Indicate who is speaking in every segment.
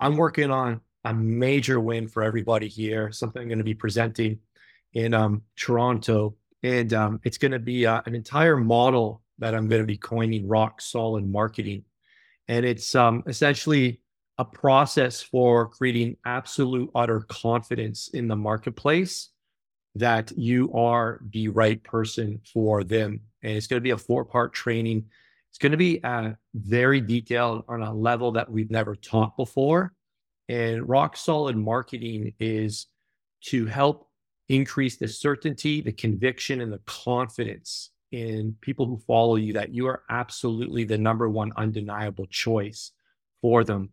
Speaker 1: I'm working on a major win for everybody here, something I'm going to be presenting in um, Toronto. And um, it's going to be uh, an entire model that I'm going to be coining rock solid marketing. And it's um, essentially a process for creating absolute utter confidence in the marketplace that you are the right person for them. And it's going to be a four part training. It's going to be uh, very detailed on a level that we've never taught before. And rock solid marketing is to help increase the certainty, the conviction, and the confidence in people who follow you that you are absolutely the number one undeniable choice for them.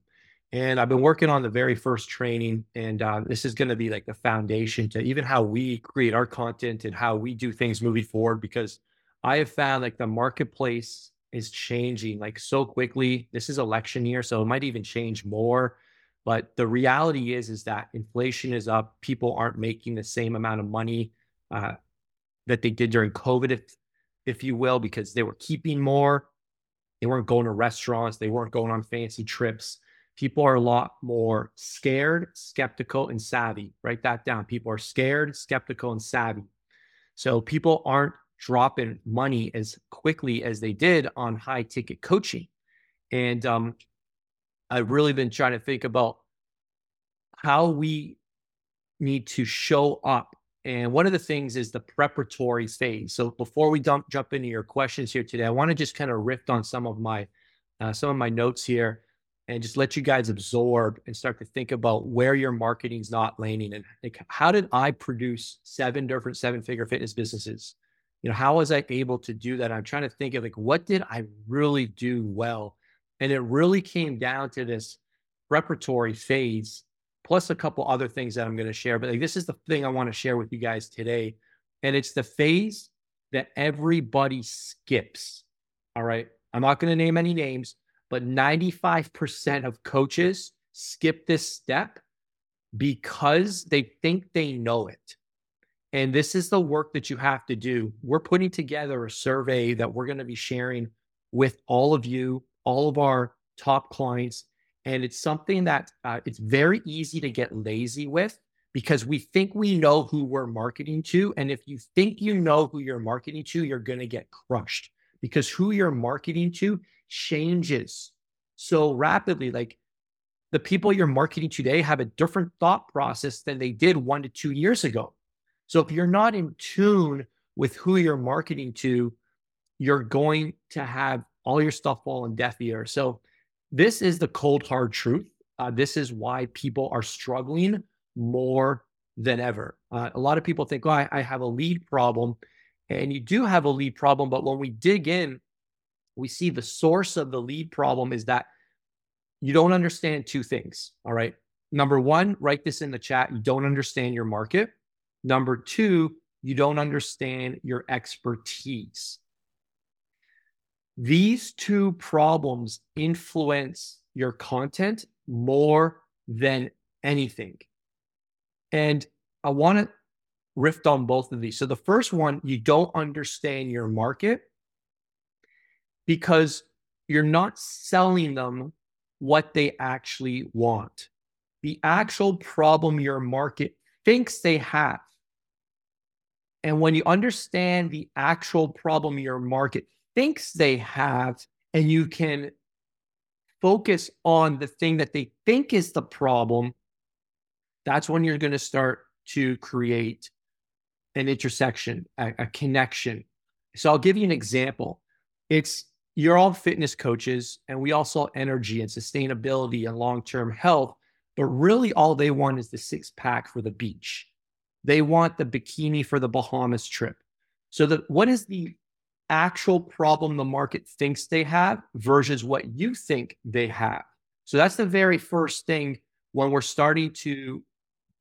Speaker 1: And I've been working on the very first training, and uh, this is going to be like the foundation to even how we create our content and how we do things moving forward. Because I have found like the marketplace is changing like so quickly. This is election year, so it might even change more. But the reality is, is that inflation is up. People aren't making the same amount of money uh, that they did during COVID, if, if you will, because they were keeping more. They weren't going to restaurants. They weren't going on fancy trips. People are a lot more scared, skeptical, and savvy. Write that down. People are scared, skeptical, and savvy. So people aren't dropping money as quickly as they did on high ticket coaching. And um, I've really been trying to think about how we need to show up. And one of the things is the preparatory phase. So before we dump, jump into your questions here today, I want to just kind of riff on some of my uh, some of my notes here and just let you guys absorb and start to think about where your marketing's not landing and like how did I produce seven different seven figure fitness businesses? You know, how was I able to do that? I'm trying to think of like what did I really do well and it really came down to this preparatory phase, plus a couple other things that I'm going to share. But like, this is the thing I want to share with you guys today. And it's the phase that everybody skips. All right. I'm not going to name any names, but 95% of coaches skip this step because they think they know it. And this is the work that you have to do. We're putting together a survey that we're going to be sharing with all of you all of our top clients. And it's something that uh, it's very easy to get lazy with because we think we know who we're marketing to. And if you think you know who you're marketing to, you're going to get crushed because who you're marketing to changes so rapidly. Like the people you're marketing today have a different thought process than they did one to two years ago. So if you're not in tune with who you're marketing to, you're going to have all your stuff fall in deaf ear. So this is the cold hard truth. Uh, this is why people are struggling more than ever. Uh, a lot of people think, "Oh, I, I have a lead problem," and you do have a lead problem. But when we dig in, we see the source of the lead problem is that you don't understand two things. All right. Number one, write this in the chat. You don't understand your market. Number two, you don't understand your expertise. These two problems influence your content more than anything. And I want to riff on both of these. So the first one, you don't understand your market because you're not selling them what they actually want. The actual problem your market thinks they have. And when you understand the actual problem your market thinks they have, and you can focus on the thing that they think is the problem, that's when you're going to start to create an intersection, a, a, connection. So I'll give you an example. It's you're all fitness coaches, and we all saw energy and sustainability and long term health, but really all they want is the six pack for the beach. They want the bikini for the Bahamas trip. So the what is the actual problem the market thinks they have versus what you think they have. So that's the very first thing when we're starting to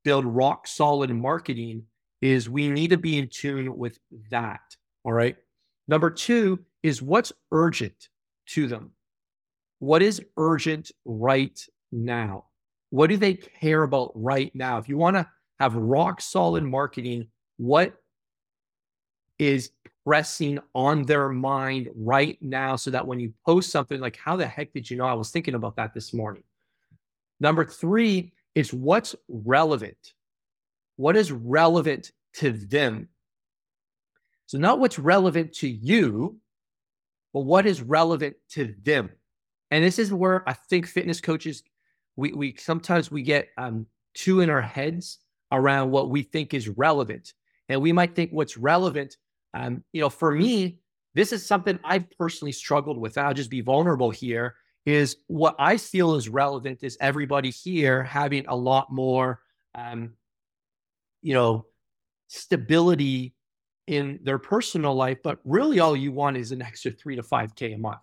Speaker 1: build rock solid marketing is we need to be in tune with that. All right. Number two is what's urgent to them. What is urgent right now? What do they care about right now? If you want to have rock solid marketing, what is pressing on their mind right now so that when you post something like, how the heck did you know? I was thinking about that this morning. Number three is what's relevant. What is relevant to them? So, not what's relevant to you, but what is relevant to them. And this is where I think fitness coaches, we, we sometimes we get um, too in our heads around what we think is relevant. And we might think what's relevant, um, you know, for me, this is something I've personally struggled with. I'll just be vulnerable here. Is what I feel is relevant is everybody here having a lot more, um, you know, stability in their personal life, but really all you want is an extra three to five K a month.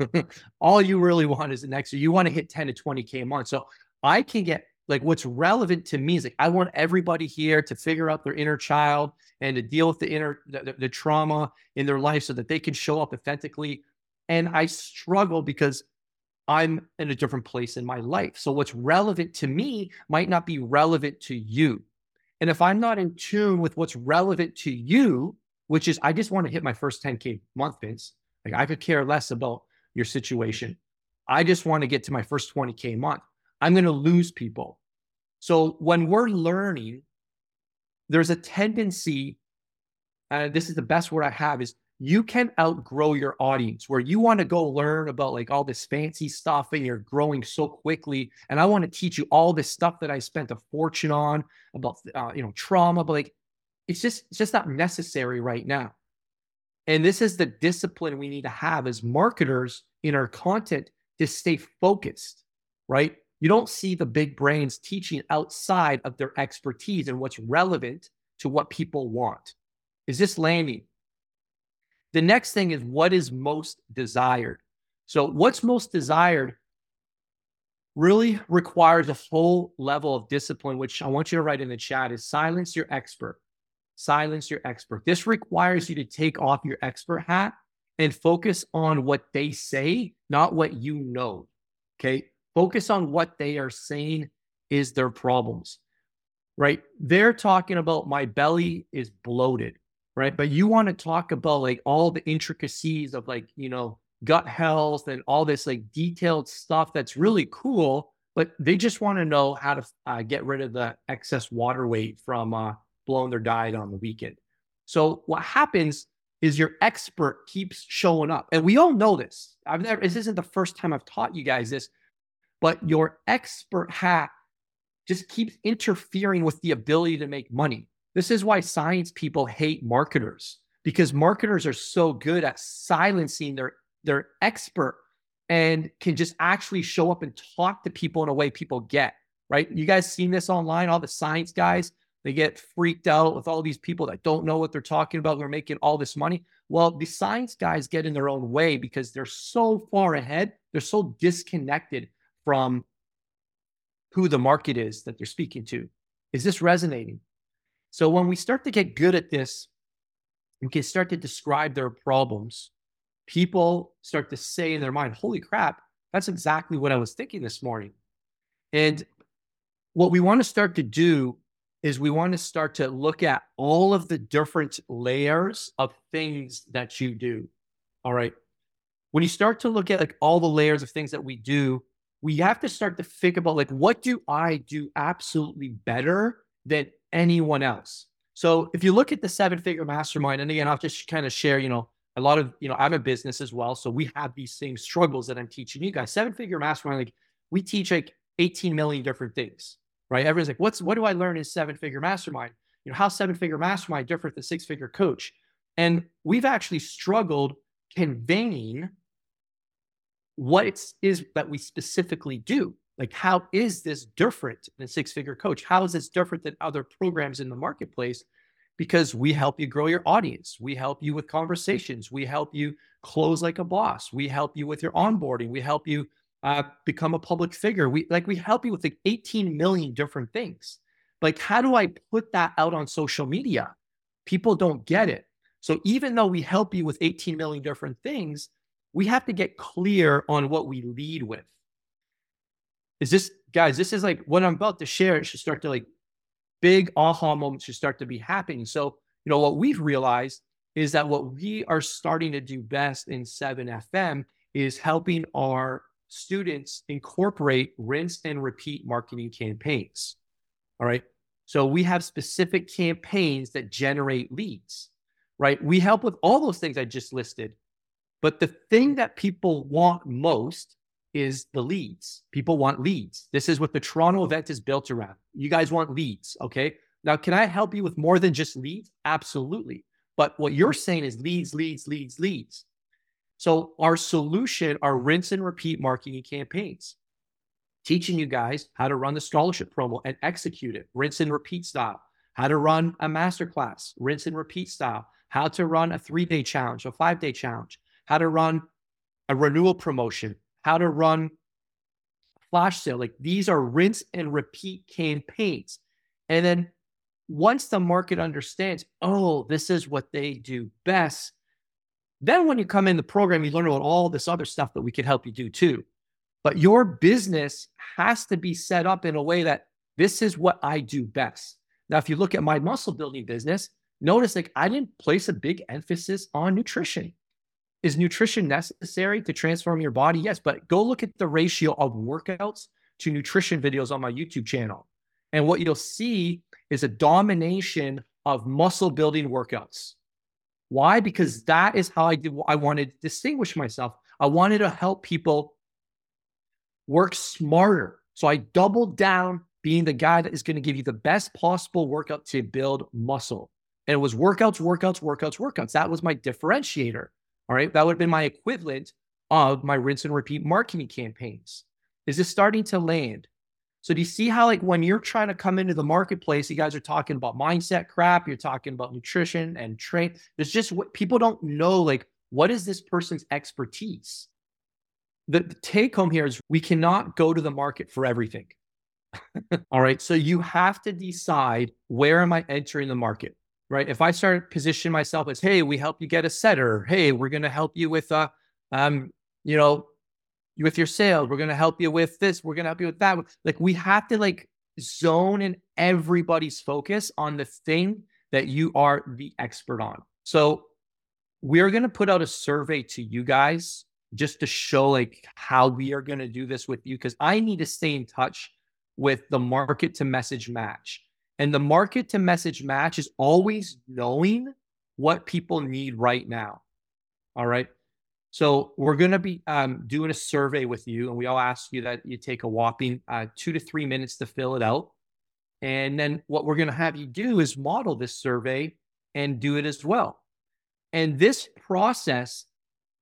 Speaker 1: all you really want is an extra, you want to hit 10 to 20 K a month. So I can get like what's relevant to me is like I want everybody here to figure out their inner child and to deal with the inner the, the, trauma in their life so that they can show up authentically. And I struggle because I'm in a different place in my life. So what's relevant to me might not be relevant to you. And if I'm not in tune with what's relevant to you, which is I just want to hit my first 10K month, Vince. Like I could care less about your situation. I just want to get to my first 20K month. I'm going to lose people. So when we're learning, there's a tendency, and this is the best word I have, is you can outgrow your audience where you want to go learn about like all this fancy stuff and you're growing so quickly. And I want to teach you all this stuff that I spent a fortune on about, uh, you know, trauma, but like it's just, it's just not necessary right now. And this is the discipline we need to have as marketers in our content to stay focused, right? You don't see the big brains teaching outside of their expertise and what's relevant to what people want. Is this landing? The next thing is what is most desired. So, what's most desired really requires a full level of discipline, which I want you to write in the chat is silence your expert. Silence your expert. This requires you to take off your expert hat and focus on what they say, not what you know. Okay. Focus on what they are saying is their problems, right? They're talking about my belly is bloated, right? But you want to talk about like all the intricacies of like, you know, gut health and all this like detailed stuff that's really cool. But they just want to know how to uh, get rid of the excess water weight from uh, blowing their diet on the weekend. So what happens is your expert keeps showing up. And we all know this. I've never, this isn't the first time I've taught you guys this but your expert hat just keeps interfering with the ability to make money. This is why science people hate marketers because marketers are so good at silencing their their expert and can just actually show up and talk to people in a way people get, right? You guys seen this online, all the science guys, they get freaked out with all these people that don't know what they're talking about. They're making all this money. Well, the science guys get in their own way because they're so far ahead. They're so disconnected from who the market is that they're speaking to. Is this resonating? So when we start to get good at this, we can start to describe their problems. People start to say in their mind, holy crap, that's exactly what I was thinking this morning. And what we want to start to do is we want to start to look at all of the different layers of things that you do. All right. When you start to look at like all the layers of things that we do, we have to start to think about like what do I do absolutely better than anyone else. So if you look at the seven figure mastermind, and again, I'll just kind of share, you know, a lot of, you know, I'm a business as well. So we have these same struggles that I'm teaching you guys. Seven figure mastermind, like we teach like 18 million different things, right? Everyone's like, what's what do I learn in seven figure mastermind? You know, how seven figure mastermind different than six figure coach? And we've actually struggled conveying what it is that we specifically do. Like, how is this different than Six Figure Coach? How is this different than other programs in the marketplace? Because we help you grow your audience. We help you with conversations. We help you close like a boss. We help you with your onboarding. We help you uh, become a public figure. We like we help you with like 18 million different things. Like, how do I put that out on social media? People don't get it. So even though we help you with 18 million different things, we have to get clear on what we lead with. Is this, guys, this is like what I'm about to share. It should start to like big aha moments should start to be happening. So, you know, what we've realized is that what we are starting to do best in 7FM is helping our students incorporate rinse and repeat marketing campaigns. All right. So we have specific campaigns that generate leads, right? We help with all those things I just listed. But the thing mm. that people want most is the leads. People want leads. This is what the Toronto mm. event is built around. You guys want leads. Okay. Now, can I help you with more than just leads? Absolutely. But what you're mm. saying is leads, leads, leads, leads. So our solution are rinse and repeat marketing campaigns, teaching you guys how to run the scholarship promo and execute it, rinse and repeat style, how to run a masterclass, rinse and repeat style, how to run a three day challenge, a five day challenge, how to run a renewal promotion, how to run flash sale. Like these are rinse and repeat campaigns. And then once the market understands, oh, this is what they do best, then when you come in the program, you learn about all this other stuff that we can help you do too. But your business has to be set up in a way that this is what I do best. Now, if you look at my muscle building business, notice like I didn't place a big emphasis on nutrition. Is nutrition necessary to transform your body? Yes, but go look at the ratio of workouts to nutrition videos on my YouTube channel. And what you'll see is a domination of muscle building workouts. Why? Because that is how I did. I wanted to distinguish myself. I wanted to help people work smarter. So I doubled down being the guy that is going to give you the best possible workout to build muscle. And it was workouts, workouts, workouts, workouts. That was my differentiator. All right. That would have been my equivalent of my rinse and repeat marketing campaigns. Is this starting to land? So do you see how like when you're trying to come into the marketplace, you guys are talking about mindset crap, you're talking about nutrition and train. There's just what people don't know like what is this person's expertise? The, the take home here is we cannot go to the market for everything. All right. So you have to decide where am I entering the market? Right. If I start positioning myself as, hey, we help you get a setter. Hey, we're going to help you with uh um, you know, with your sales. We're going to help you with this. We're going to help you with that. Like we have to like zone in everybody's focus on the thing that you are the expert on. So we're going to put out a survey to you guys just to show like how we are going to do this with you because I need to stay in touch with the market to message match. And the market to message match is always knowing what people need right now. All right. So we're going to be um, doing a survey with you, and we all ask you that you take a whopping uh, two to three minutes to fill it out. And then what we're going to have you do is model this survey and do it as well. And this process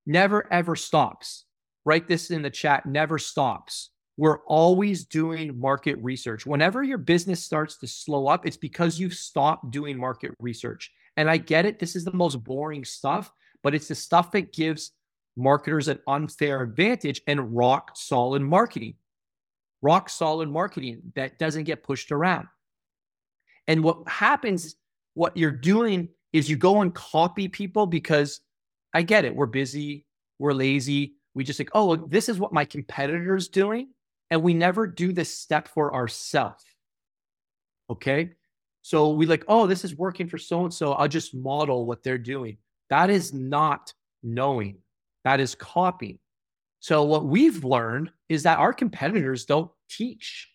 Speaker 1: never ever stops. Write this in the chat, never stops. We're always doing market research. Whenever your business starts to slow up, it's because you've stopped doing market research. And I get it, this is the most boring stuff, but it's the stuff that gives marketers an unfair advantage and rock solid marketing. Rock solid marketing that doesn't get pushed around. And what happens, what you're doing is you go and copy people because I get it. We're busy, we're lazy. We just think, oh, look, this is what my competitor's doing. And we never do this step for ourselves. Okay. So we like, oh, this is working for so and so. I'll just model what they're doing. That is not knowing. That is copying. So what we've learned is that our competitors don't teach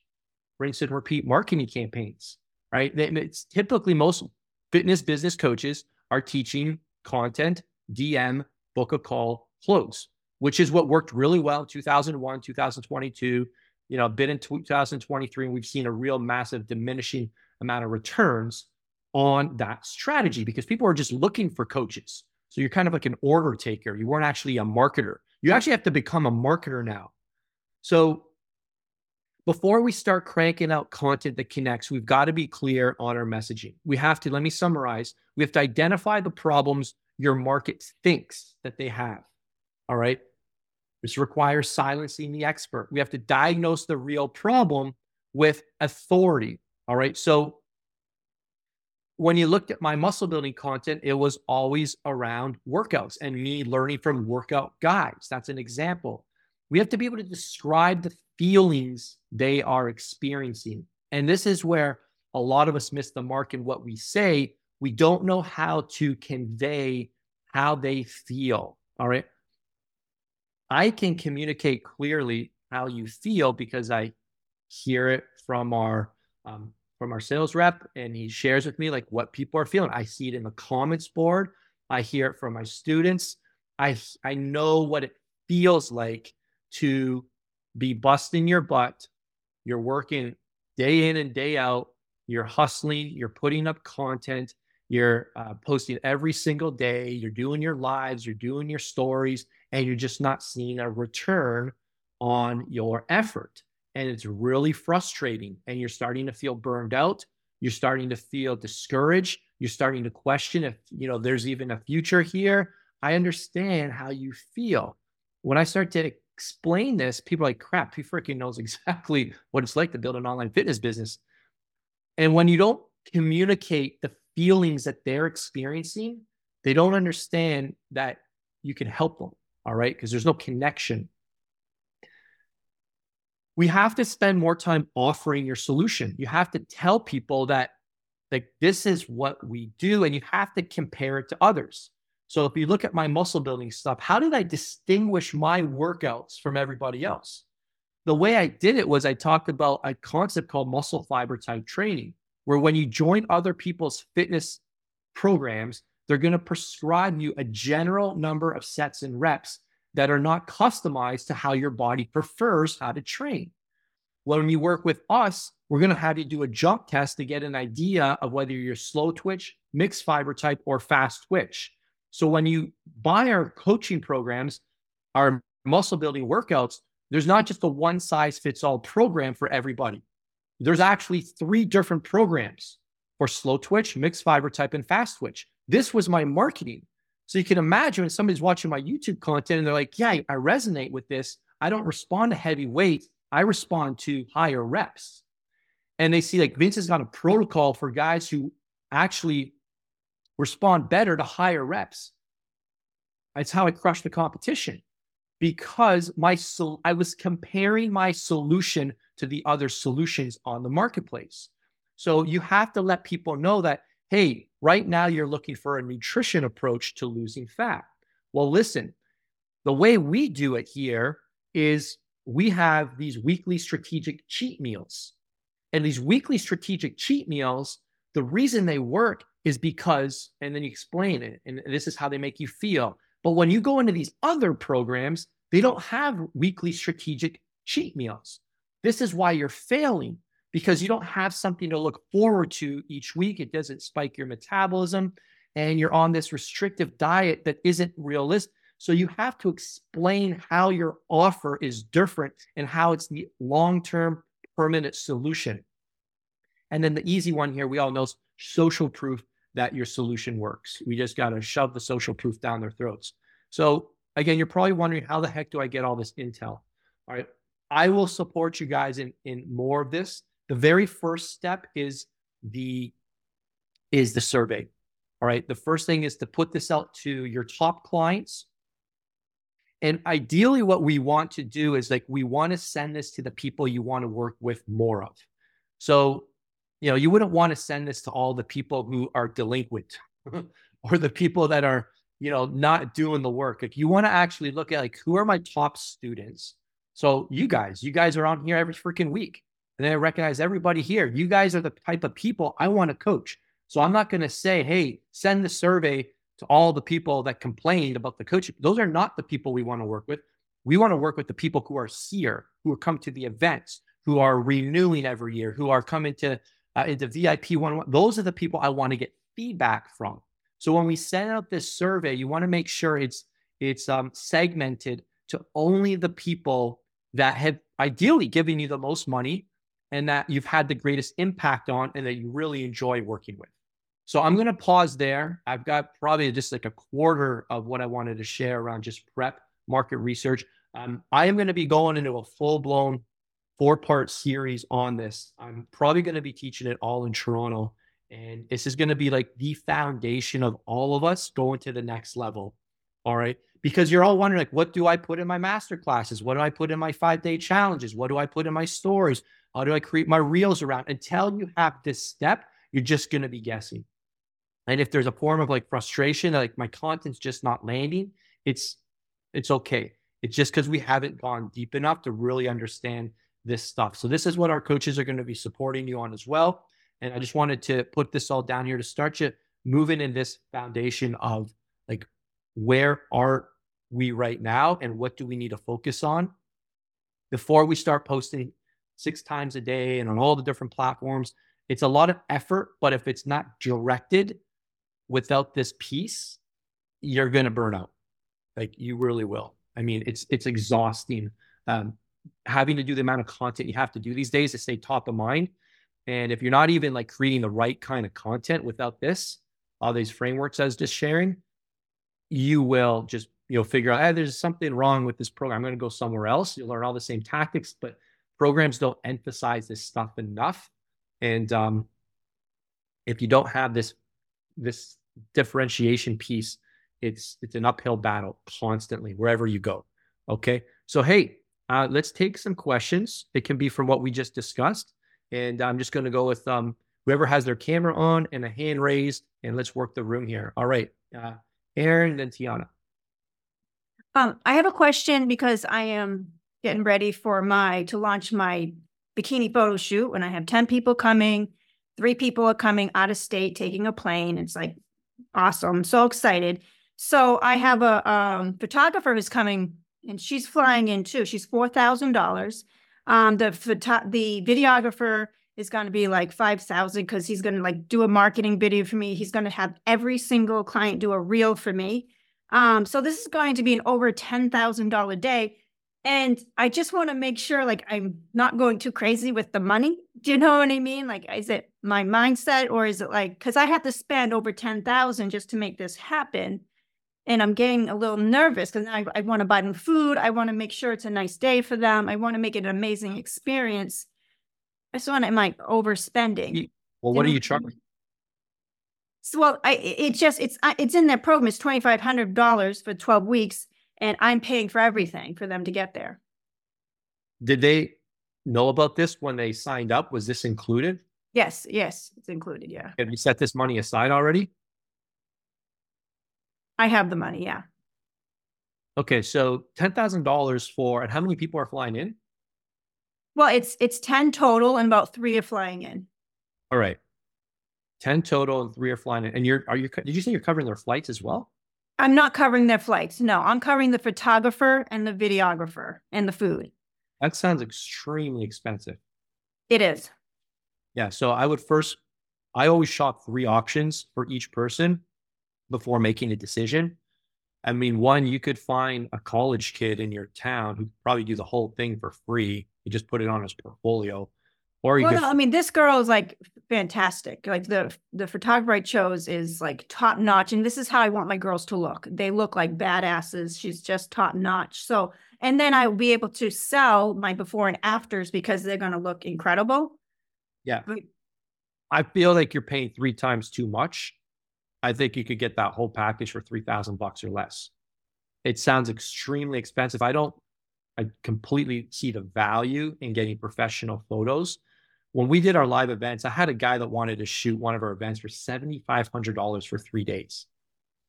Speaker 1: rinse and repeat marketing campaigns, right? It's typically most fitness business coaches are teaching content, DM, book a call, close, which is what worked really well in 2001, 2022, you know, been in 2023, and we've seen a real massive diminishing amount of returns on that strategy because people are just looking for coaches. So you're kind of like an order taker. You weren't actually a marketer. You actually have to become a marketer now. So before we start cranking out content that connects, we've got to be clear on our messaging. We have to, let me summarize, we have to identify the problems your market thinks that they have. All right. This requires silencing the expert. We have to diagnose the real problem with authority. All right. So when you looked at my muscle building content, it was always around workouts and me learning from workout guys. That's an example. We have to be able to describe the feelings they are experiencing. And this is where a lot of us miss the mark in what we say. We don't know how to convey how they feel. All right. I can communicate clearly how you feel because I hear it from our um, from our sales rep and he shares with me like what people are feeling. I see it in the comments board. I hear it from my students. I I know what it feels like to be busting your butt. You're working day in and day out. You're hustling. You're putting up content. You're uh, posting every single day. You're doing your lives. You're doing your stories, and you're just not seeing a return on your effort. And it's really frustrating and you're starting to feel burned out. You're starting to feel discouraged. You're starting to question if you know there's even a future here. I understand how you feel. When i start to explain this people are like crap he freaking knows exactly what it's like to build an online fitness business? And when you don't communicate the feelings that they're experiencing they don't understand that you can help them all right because there's no connection we have to spend more time offering your solution. You have to tell people that like this is what we do and you have to compare it to others. So if you look at my muscle building stuff, how did I distinguish my workouts from everybody else? The way I did it was I talked about a concept called muscle fiber type training, where when you join other people's fitness programs, they're going to prescribe you a general number of sets and reps that are not customized to how your body prefers how to train. When you work with us, we're going to have you do a jump test to get an idea of whether you're slow twitch, mixed fiber type, or fast twitch. So when you buy our coaching programs, our muscle building workouts, there's not just a one size fits all program for everybody. There's actually three different programs for slow twitch, mixed fiber type, and fast twitch. This was my marketing. So you can imagine when somebody's watching my YouTube content and they're like, yeah, I resonate with this. I don't respond to heavy weight. I respond to higher reps. And they see like Vince has got a protocol for guys who actually respond better to higher reps. It's how I crush the competition because my sol- I was comparing my solution to the other solutions on the marketplace. So you have to let people know that hey, right now you're looking for a nutrition approach to losing fat. Well, listen, the way we do it here is we have these weekly strategic cheat meals. And these weekly strategic cheat meals, the reason they work is because, and then you explain it, and this is how they make you feel. But when you go into these other programs, they don't have weekly strategic cheat meals. This is why you're failing because you don't have something to look forward to each week. It doesn't spike your metabolism, and you're on this restrictive diet that isn't realistic. So you have to explain how your offer is different and how it's the long term permanent solution. And then the easy one here, we all know is social proof that your solution works. We just got to shove the social proof down their throats. So again, you're probably wondering how the heck do I get all this intel? All right. I will support you guys in, in more of this. The very first step is the is the survey. All right. The first thing is to put this out to your top clients and ideally, what we want to do is like we want to send this to the people you want to work with more of. So, you know, you wouldn't want to send this to all the people who are delinquent or the people that are, you know, not doing the work. Like you want to actually look at like who are my top students. So you guys, you guys are on here every freaking week. And I recognize everybody here. You guys are the type of people I want to coach. So I'm not going to say, hey, send the survey to all the people that complained about the coaching. Those are not the people we want to work with. We want to work with the people who are here, who come to the events, who are renewing every year, who are coming to uh, into VIP one. Those are the people I want to get feedback from. So when we send out this survey, you want to make sure it's it's um, segmented to only the people that have ideally given you the most money and that you've had the greatest impact on and that you really enjoy working with. So I'm going to pause there. I've got probably just like a quarter of what I wanted to share around just prep market research. Um, I am going to be going into a full blown four part series on this. I'm probably going to be teaching it all in Toronto. And this is going to be like the foundation of all of us going to the next level. All right. Because you're all wondering, like, what do I put in my master classes? What do I put in my five day challenges? What do I put in my stories? How do I create my reels around? Until you have this step, you're just going to be guessing. And if there's a form of like frustration, like my content's just not landing, it's it's okay. It's just because we haven't gone deep enough to really understand this stuff. So this is what our coaches are going to be supporting you on as well. And I just wanted to put this all down here to start you moving in this foundation of like where are we right now and what do we need to focus on before we start posting six times a day and on all the different platforms. It's a lot of effort, but if it's not directed without this piece, you're going to burn out. Like you really will. I mean, it's it's exhausting um, having to do the amount of content you have to do these days to stay top of mind. And if you're not even like creating the right kind of content without this, all these frameworks I was just sharing, you will just you know figure out hey, there's something wrong with this program. I'm going to go somewhere else. You'll learn all the same tactics, but programs don't emphasize this stuff enough. And um, if you don't have this this differentiation piece, it's it's an uphill battle constantly wherever you go. Okay, so hey, uh, let's take some questions. It can be from what we just discussed, and I'm just going to go with um, whoever has their camera on and a hand raised, and let's work the room here. All right, uh, Aaron, then Tiana.
Speaker 2: Um, I have a question because I am getting ready for my to launch my bikini photo shoot when I have 10 people coming. Three people are coming out of state taking a plane. It's like awesome. So excited. So I have a um, photographer who's coming and she's flying in too. She's $4,000. Um, the photo- the videographer is going to be like 5000 because he's going to like do a marketing video for me. He's going to have every single client do a reel for me. Um, so this is going to be an over $10,000 day. And I just want to make sure like I'm not going too crazy with the money. Do you know what I mean? Like, is it my mindset or is it like, because I have to spend over 10,000 just to make this happen. And I'm getting a little nervous because I, I want to buy them food. I want to make sure it's a nice day for them. I want to make it an amazing experience. I just want to, am I overspending?
Speaker 1: Well, what you are you charging?
Speaker 2: So, well, I, it just, it's, it's in their program. It's $2,500 for 12 weeks and I'm paying for everything for them to get there.
Speaker 1: Did they know about this when they signed up? Was this included?
Speaker 2: Yes, yes, it's included. Yeah.
Speaker 1: Have you set this money aside already?
Speaker 2: I have the money. Yeah.
Speaker 1: Okay, so ten thousand dollars for, and how many people are flying in?
Speaker 2: Well, it's it's ten total, and about three are flying in.
Speaker 1: All right, ten total, and three are flying in. And you're are you? Did you say you're covering their flights as well?
Speaker 2: I'm not covering their flights. No, I'm covering the photographer and the videographer and the food.
Speaker 1: That sounds extremely expensive.
Speaker 2: It is.
Speaker 1: Yeah. So I would first, I always shop three auctions for each person before making a decision. I mean, one, you could find a college kid in your town who probably do the whole thing for free. You just put it on his portfolio. Or you
Speaker 2: well,
Speaker 1: could,
Speaker 2: no, I mean, this girl is like fantastic. Like the the photographer I chose is like top notch, and this is how I want my girls to look. They look like badasses. She's just top notch. So, and then I will be able to sell my before and afters because they're going to look incredible.
Speaker 1: Yeah, but, I feel like you're paying three times too much. I think you could get that whole package for three thousand bucks or less. It sounds extremely expensive. I don't. I completely see the value in getting professional photos when we did our live events, I had a guy that wanted to shoot one of our events for $7,500 for three days.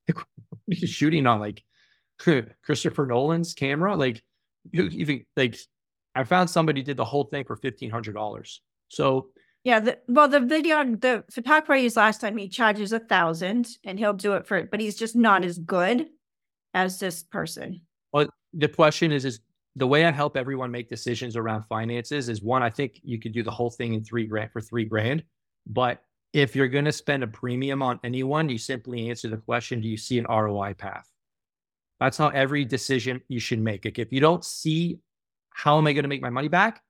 Speaker 1: Like, shooting on like Christopher Nolan's camera. Like, even like, I found somebody did the whole thing for $1,500. So,
Speaker 2: yeah, the, well, the video, the photographer I used last time, he charges a thousand and he'll do it for it, but he's just not as good as this person.
Speaker 1: Well, the question is, is the way I help everyone make decisions around finances is one, I think you could do the whole thing in three grand for three grand. But if you're going to spend a premium on anyone, you simply answer the question Do you see an ROI path? That's how every decision you should make. Like if you don't see how am I going to make my money back,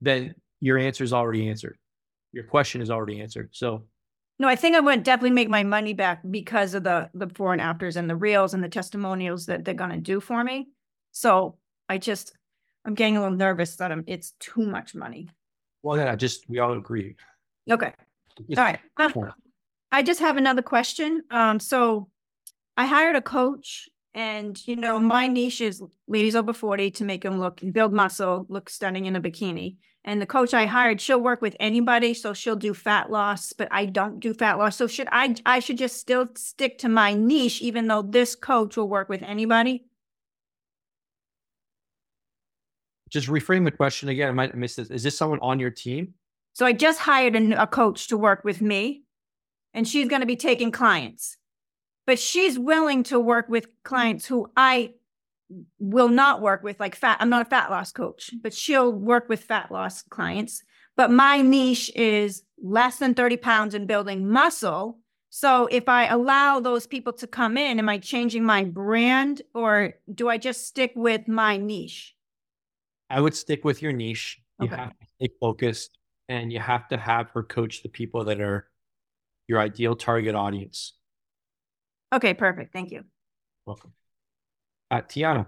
Speaker 1: then your answer is already answered. Your question is already answered. So,
Speaker 2: no, I think I'm going to definitely make my money back because of the the before and afters and the reels and the testimonials that they're going to do for me. So I just I'm getting a little nervous that I'm it's too much money.
Speaker 1: Well, yeah, I just we all agree.
Speaker 2: Okay. All right. I just have another question. Um, so I hired a coach and you know, my niche is ladies over 40 to make them look build muscle, look stunning in a bikini. And the coach I hired, she'll work with anybody, so she'll do fat loss, but I don't do fat loss. So should I I should just still stick to my niche even though this coach will work with anybody?
Speaker 1: Just reframe the question again. I might missed this. Is this someone on your team?
Speaker 2: So I just hired a, a coach to work with me, and she's going to be taking clients. But she's willing to work with clients who I will not work with, like fat. I'm not a fat loss coach, but she'll work with fat loss clients. But my niche is less than 30 pounds and building muscle. So if I allow those people to come in, am I changing my brand or do I just stick with my niche?
Speaker 1: I would stick with your niche. You
Speaker 2: Okay.
Speaker 1: have to stay focused and you have to have her coach the people that are your ideal target audience.
Speaker 2: Okay, perfect. Thank you.
Speaker 1: Welcome. Uh, Tiana,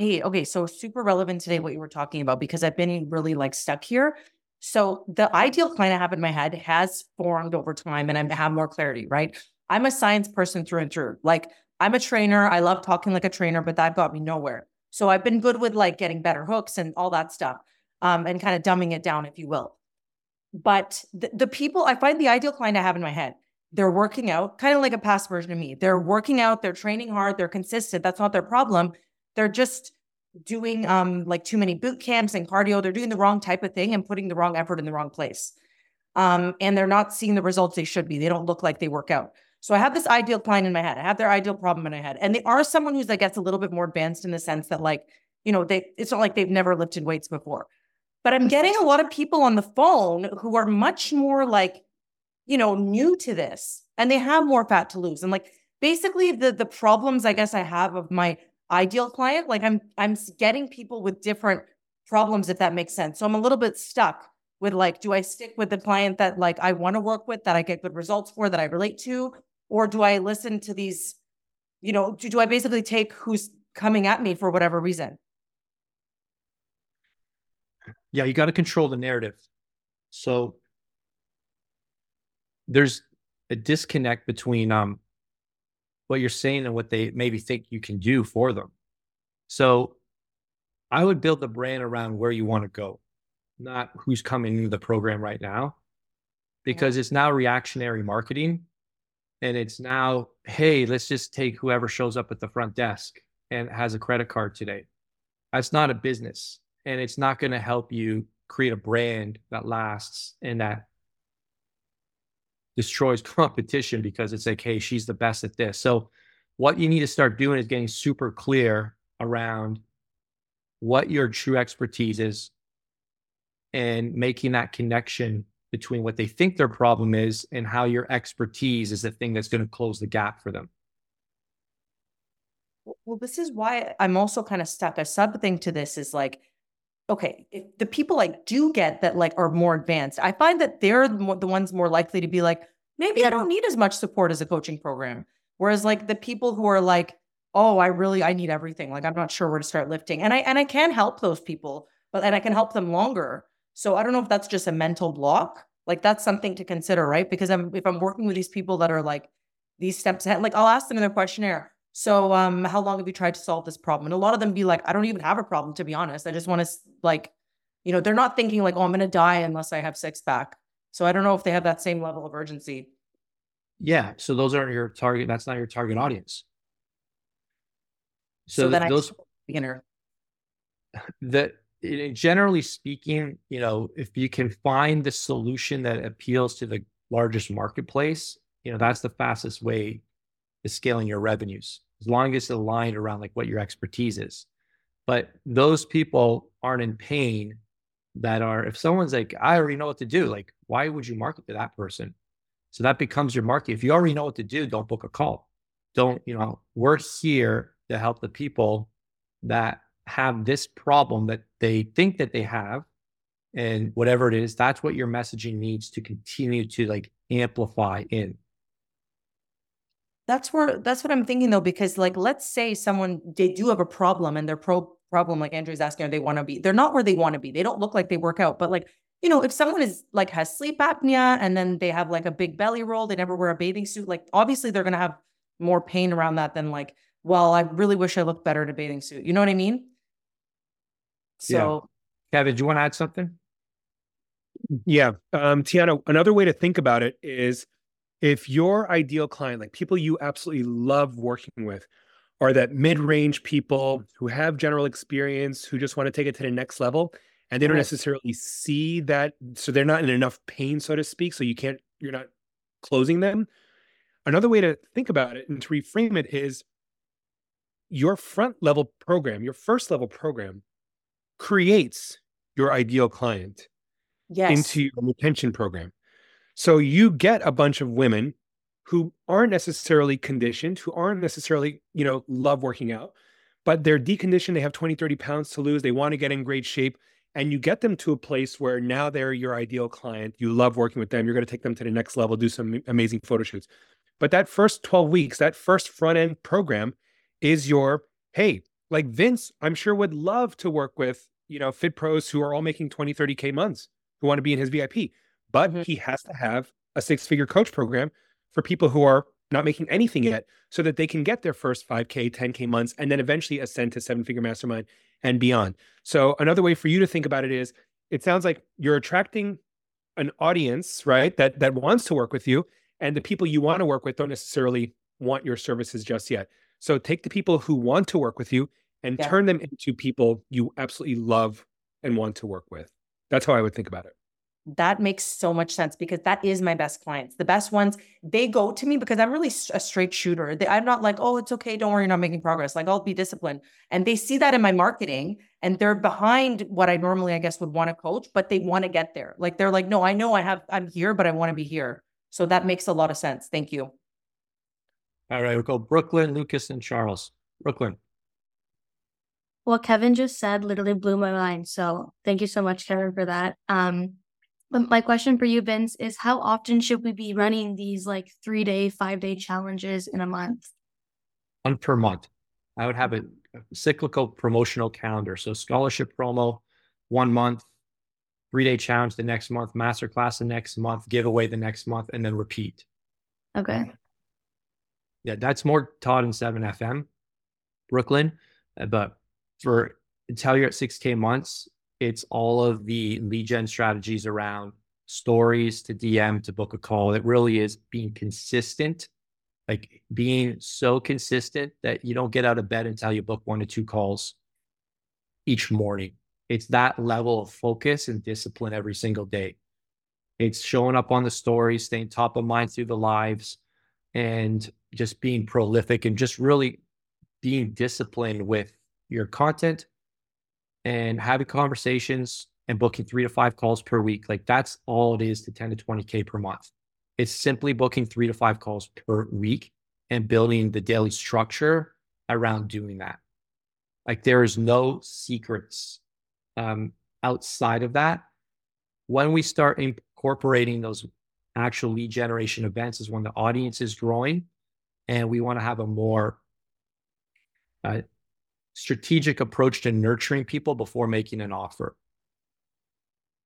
Speaker 3: Hey, okay, so super relevant today what you were talking about because I've been really like stuck here. So the ideal client I have in my head has formed over time and I have more clarity, right? I'm a science person through and through. Like I'm a trainer. I love talking like a trainer, but that got me nowhere. So I've been good with like getting better hooks and all that stuff. Um, and kind of dumbing it down, if you will. But the, the people I find the ideal client I have in my head, they're working out, kind of like a past version of me. They're working out, they're training hard, they're consistent. That's not their problem. They're just doing um like too many boot camps and cardio. They're doing the wrong type of thing and putting the wrong effort in the wrong place. Um, and they're not seeing the results they should be. They don't look like they work out. So I have this ideal client in my head. I have their ideal problem in my head. And they are someone who's I guess a little bit more advanced in the sense that like, you know, they it's not like they've never lifted weights before. But I'm getting a lot of people on the phone who are much more like, you know, new to this and they have more fat to lose. And like basically the the problems I guess I have of my ideal client, like I'm I'm getting people with different problems if that makes sense. So I'm a little bit stuck with like do I stick with the client that like I want to work with that I get good results for that I relate to or do I listen to these you know, do, do I basically take who's coming at me for whatever reason?
Speaker 1: yeah, you got to control the narrative. So there's a disconnect between um what you're saying and what they maybe think you can do for them. So I would build the brand around where you want to go, not who's coming into the program right now, because it's now reactionary marketing. And it's now, hey, let's just take whoever shows up at the front desk and has a credit card today. That's not a business. And it's not going to help you create a brand that lasts and that destroys competition because it's like, hey, she's the best at this. So, what you need to start doing is getting super clear around what your true expertise is and making that connection between what they think their problem is and how your expertise is the thing that's going to close the gap for them.
Speaker 3: Well- Well, this is why I'm also kind of stuck. A sub thing to this is like, okay, if the people I do get that like are more advanced, I find that they're the the ones more likely to be like, maybe I don't need as much support as a coaching program. Whereas like the people who are like, oh, I really I need everything. Like I'm not sure where to start lifting, and I and I can help those people, but and I can help them longer. So I don't know if that's just a mental block. Like that's something to consider, right? Because I'm if I'm working with these people that are like these steps ahead, like I'll ask them in their questionnaire. So, um, how long have you tried to solve this problem? And a lot of them be like, I don't even have a problem, to be honest. I just want to like, you know, they're not thinking like, oh, I'm gonna die unless I have six pack. So I don't know if they have that same level of urgency.
Speaker 1: Yeah. So, those aren't your target. That's not your target audience.
Speaker 3: So,
Speaker 1: So,
Speaker 3: then
Speaker 1: those,
Speaker 3: beginner.
Speaker 1: that Eh, generally speaking, you know, if you can find the solution that appeals to the largest marketplace, you know, that's the fastest way to scaling your revenues, as long as it's aligned around like what your expertise is. But those people aren't in pain that are, if someone's like, I already know what to do, like, why would you market to that person? So that becomes your market. If you already know what to do, don't book a call. Don't, you know, we're here to help the people that have this problem that they think that they have and whatever it is that's what your messaging needs to continue to like amplify in
Speaker 3: That's where that's what I'm thinking though, because like let's say someone they do have a problem and their pro problem, like Andrew's asking, are they want to be? They're not where they want to be. They don't look like they work out. But like, you know, if someone is like has sleep apnea and then they have like a big belly roll, they never wear a bathing suit, like obviously they're gonna have more pain around that than like, well, I really wish I looked better in a bathing suit. You know what I mean?
Speaker 1: Yeah.
Speaker 3: So
Speaker 1: kevin do you want to add something
Speaker 4: Yeah. Um, Tiana, another way to think about it is if your ideal client, like people you absolutely love working with, are that mid-range people who have general experience who just want to take it to the next level and they don't
Speaker 3: Right.
Speaker 4: necessarily see that so they're not in enough pain so to speak so you can't you're not closing them another way to think about it and to reframe it is your front level program your first level program creates your ideal client
Speaker 3: Yes.
Speaker 4: into your retention program. So you get a bunch of women who aren't necessarily conditioned, who aren't necessarily, you know, love working out, but they're deconditioned. They have 20, 30 pounds to lose. They want to get in great shape. And you get them to a place where now they're your ideal client. You love working with them. You're going to take them to the next level, do some amazing photo shoots. But that first 12 weeks, that first front end program is your, hey, like Vince, I'm sure would love to work with, you know, fit pros who are all making 20, 30K months who want to be in his VIP. But
Speaker 3: Mhm.
Speaker 4: he has to have a six figure coach program for people who are not making anything yet so that they can get their first 5K, 10K months and then eventually ascend to seven figure mastermind and beyond. So, another way for you to think about it is it sounds like you're attracting an audience, right? That that wants to work with you and the people you want to work with don't necessarily want your services just yet. So take the people who want to work with you and
Speaker 3: Yeah.
Speaker 4: turn them into people you absolutely love and want to work with. That's how I would think about it.
Speaker 3: That makes so much sense because that is my best clients. The best ones, they go to me because I'm really a straight shooter. They, I'm not like, oh, it's okay. Don't worry, you're not making progress. Like, I'll be disciplined. And they see that in my marketing and they're behind what I normally, I guess, would want to coach, but they want to get there. Like, they're like, no, I know I have, I'm here, but I want to be here. So that makes a lot of sense. Thank you.
Speaker 1: All right, we'll go Brooklyn, Lucas, and Charles. Brooklyn.
Speaker 5: What Kevin just said literally blew my mind. So thank you so much, Kevin, for that. Um, but my question for you, Vince, is how often should we be running these like three day, five day challenges in a month?
Speaker 1: one per month. I would have a cyclical promotional calendar. So scholarship promo one month, three day challenge the next month, masterclass the next month, giveaway the next month, and then repeat.
Speaker 5: Okay.
Speaker 1: Yeah, that's more Todd in 7FM, Brooklyn. Uh, But for until you're at 6K months, it's all of the lead gen strategies around stories to DM to book a call. It really is being consistent, like being so consistent that you don't get out of bed until you book one to two calls each morning. It's that level of focus and discipline every single day. It's showing up on the stories, staying top of mind through the lives, and just being prolific and just really being disciplined with your content and having conversations and booking three to five calls per week. Like that's all it is to 10 to 20K per month. It's simply booking three to five calls per week and building the daily structure around doing that. Like there is no secrets um, outside of that. When we start incorporating those actual lead generation events is when the audience is growing and we want to have a more uh, strategic approach to nurturing people before making an offer.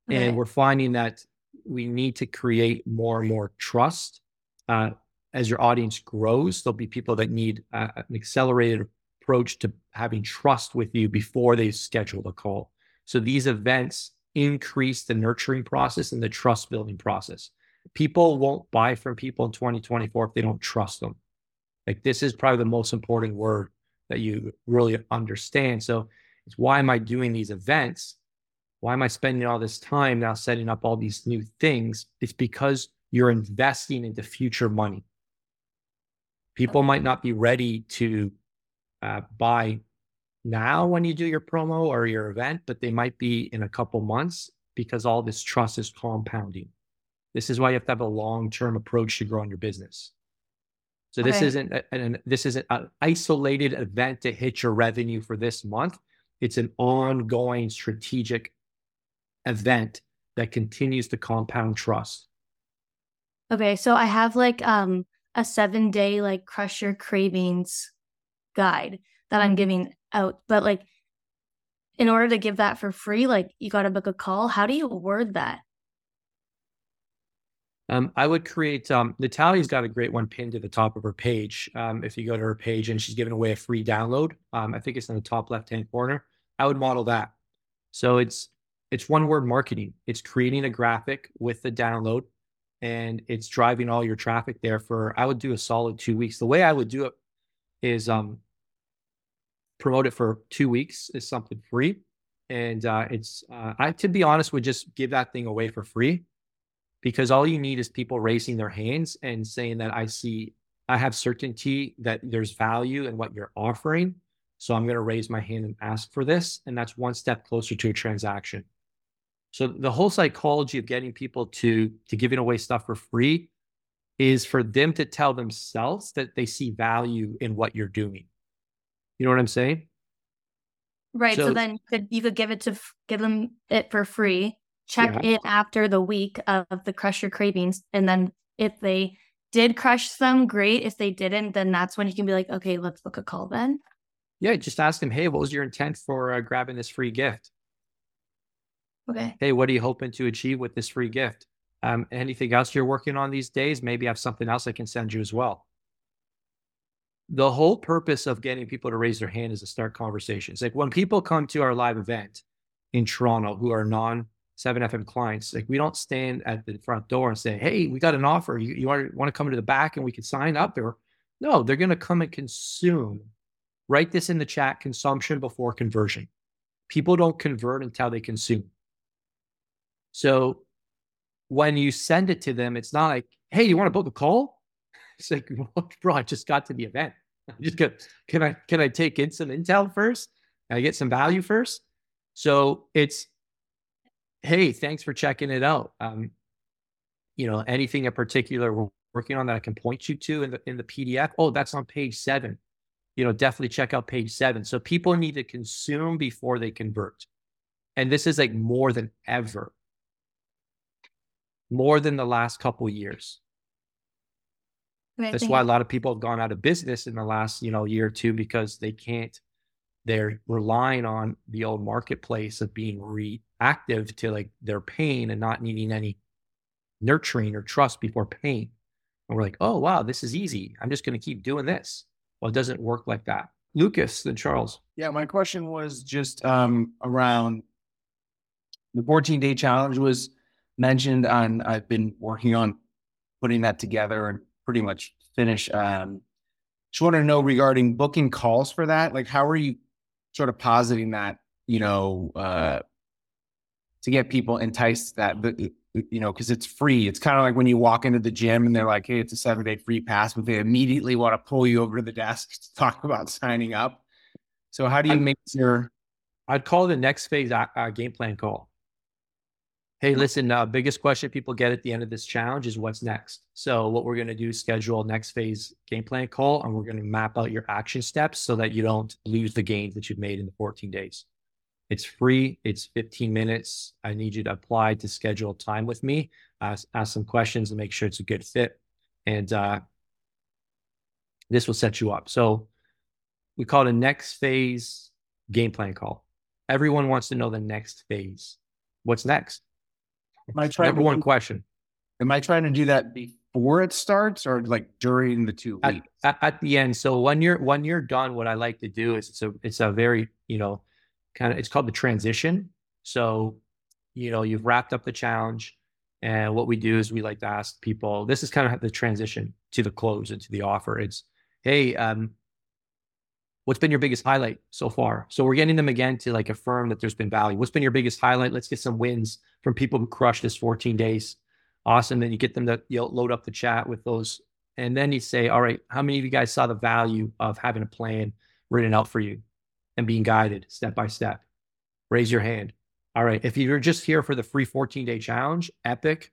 Speaker 5: Okay.
Speaker 1: And we're finding that we need to create more and more trust. Uh, as your audience grows, there'll be people that need uh, an accelerated approach to having trust with you before they schedule a call. So these events increase the nurturing process and the trust building process. People won't buy from people in 2024 if they don't trust them. Like this is probably the most important word that you really understand. So it's why am I doing these events? Why am I spending all this time now setting up all these new things? It's because you're investing into future money. People might not be ready to uh, buy now when you do your promo or your event, but they might be in a couple months because all this trust is compounding. This is why you have to have a long-term approach to growing your business. So this
Speaker 3: Okay.
Speaker 1: isn't a- an this isn't an isolated event to hit your revenue for this month. It's an ongoing strategic event that continues to compound trust.
Speaker 5: Okay. So I have like um a seven day like crush your cravings guide that I'm giving out. But like in order to give that for free, like you gotta book a call. How do you word that?
Speaker 1: Um, I would create. Um, Natalia's got a great one pinned to the top of her page. Um, if you go to her page and she's giving away a free download, um, I think it's in the top left hand corner. I would model that. So it's it's one word marketing. It's creating a graphic with the download, and it's driving all your traffic there for. I would do a solid two weeks. The way I would do it is, um, promote it for two weeks is something free. And uh, it's, uh, I, to be honest, would just give that thing away for free because all you need is people raising their hands and saying that I see, I have certainty that there's value in what you're offering. So I'm going to raise my hand and ask for this. And that's one step closer to a transaction. So the whole psychology of getting people to to giving away stuff for free is for them to tell themselves that they see value in what you're doing. You know what I'm saying?
Speaker 5: Right. So,
Speaker 1: So-
Speaker 5: then you could you could give it to give them it for free. Check
Speaker 1: Yeah.
Speaker 5: it after the week of the crush your cravings, and then if they did crush them, great. If they didn't, then that's when you can be like, okay, let's book a call then.
Speaker 1: Yeah, just ask them, hey, what was your intent for uh, grabbing this free gift?
Speaker 5: Okay.
Speaker 1: Hey, what are you hoping to achieve with this free gift? Um, anything else you're working on these days? Maybe I have something else I can send you as well. The whole purpose of getting people to raise their hand is to start conversations. Like when people come to our live event in Toronto who are non 7FM clients, like we don't stand at the front door and say, Hey, we got an offer. You, you want, want to come to the back and we can sign up there? No, they're going to come and consume. Write this in the chat consumption before conversion. People don't convert until they consume. So when you send it to them, it's not like, hey, you want to book a call? It's like, bro, I just got to the event. I just got can I can I take in some intel first? Can I get some value first? So it's hey, thanks for checking it out. Um, you know, anything in particular we're working on that I can point you to in the in the PDF. Oh, that's on page seven. You know, definitely check out page seven. So people need to consume before they convert. And this is like more than ever more than the last couple years. That's why a lot of people have gone out of business in the last, you know, year or two because they can't. They're relying on the old marketplace of being reactive to like their pain and not needing any nurturing or trust before pain. And we're like, oh wow, this is easy. I'm just going to keep doing this. Well, it doesn't work like that. Lucas, then Charles.
Speaker 6: Yeah, my question was just um around the 14 day challenge was mentioned on I've been working on putting that together and pretty much finish. Um just want to know regarding booking calls for that. Like how are you sort of positing that, you know, uh to get people enticed that you know, because it's free. It's kind of like when you walk into the gym and they're like, hey, it's a seven day free pass, but they immediately want to pull you over to the desk to talk about signing up. So how do you
Speaker 1: I'm-
Speaker 6: make your
Speaker 1: I'd call the next phase a uh, game plan call. Hey, listen, uh, biggest question people get at the end of this challenge is what's next. So what we're going to do is schedule next phase game plan call, and we're going to map out your action steps so that you don't lose the gains that you've made in the 14 days. It's free. It's 15 minutes. I need you to apply to schedule time with me, ask, ask some questions and make sure it's a good fit. And uh, this will set you up. So we call it a next phase game plan call. Everyone wants to know the next phase. What's next?
Speaker 6: Am I trying
Speaker 1: Number
Speaker 6: to
Speaker 1: one question.
Speaker 6: Am I trying to do that before it starts or like during the two weeks?
Speaker 1: at, at the end. So when you're when you're done, what I like to do is it's a it's a very, you know, kind of it's called the transition. So, you know, you've wrapped up the challenge. And what we do is we like to ask people, this is kind of the transition to the close and to the offer. It's, hey, um, what's been your biggest highlight so far? So we're getting them again to like affirm that there's been value. What's been your biggest highlight? Let's get some wins from people who crushed this 14 days. Awesome. Then you get them to you know, load up the chat with those. And then you say, all right, how many of you guys saw the value of having a plan written out for you and being guided step by step? Raise your hand. All right. If you're just here for the free 14 day challenge, epic.